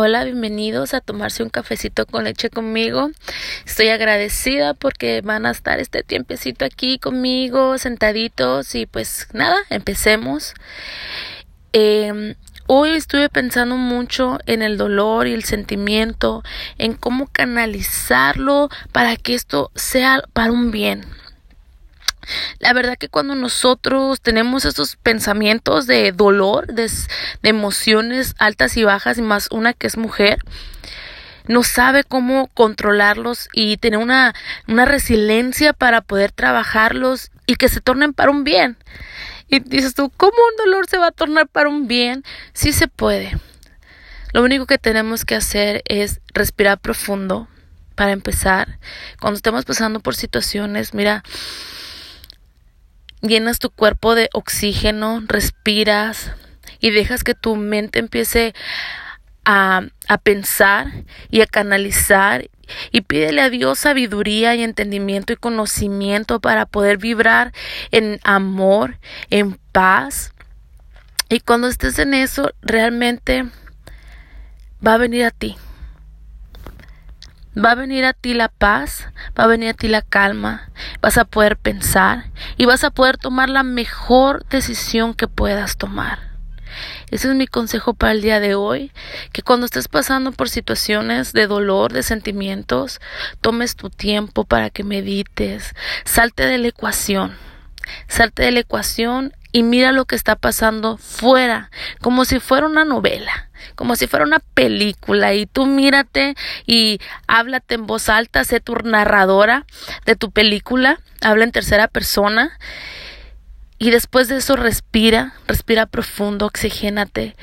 Hola, bienvenidos a tomarse un cafecito con leche conmigo. Estoy agradecida porque van a estar este tiempecito aquí conmigo, sentaditos y pues nada, empecemos. Em, hoy estuve pensando mucho en el dolor y el sentimiento, en cómo canalizarlo para que esto sea para un bien. La verdad que cuando nosotros tenemos esos pensamientos de dolor, de, emociones altas y bajas, y más una que es mujer, no sabe cómo controlarlos y tener una, una resiliencia para poder trabajarlos y que se tornen para un bien. Y dices tú, ¿cómo un dolor se va a tornar para un bien? Sí se puede. Lo único que tenemos que hacer es respirar profundo para empezar. Cuando estemos pasando por situaciones, mira, llenas tu cuerpo de oxígeno, respiras y dejas que tu mente empiece a, a, pensar y a canalizar y pídele a Dios sabiduría y entendimiento y conocimiento para poder vibrar en amor, en paz. Y cuando estés en eso, realmente va a venir a ti. Va a venir a ti la paz, va a venir a ti la calma, vas a poder pensar y vas a poder tomar la mejor decisión que puedas tomar. Ese es mi consejo para el día de hoy, que cuando estés pasando por situaciones de dolor, de sentimientos, tomes tu tiempo para que medites, salte de la ecuación, salte de la ecuación y mira lo que está pasando fuera, como si fuera una novela, como si fuera una película. Y tú mírate y háblate en voz alta, sé tu narradora de tu película, habla en tercera persona. Y después de eso respira, respira profundo, oxigénate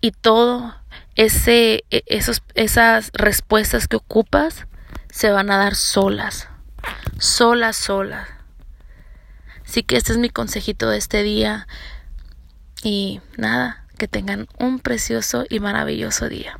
y todo ese e, esos, esas respuestas que ocupas se van a dar solas, solas, solas. Así que este es mi consejito de este día. Y nada, que tengan un precioso y maravilloso día.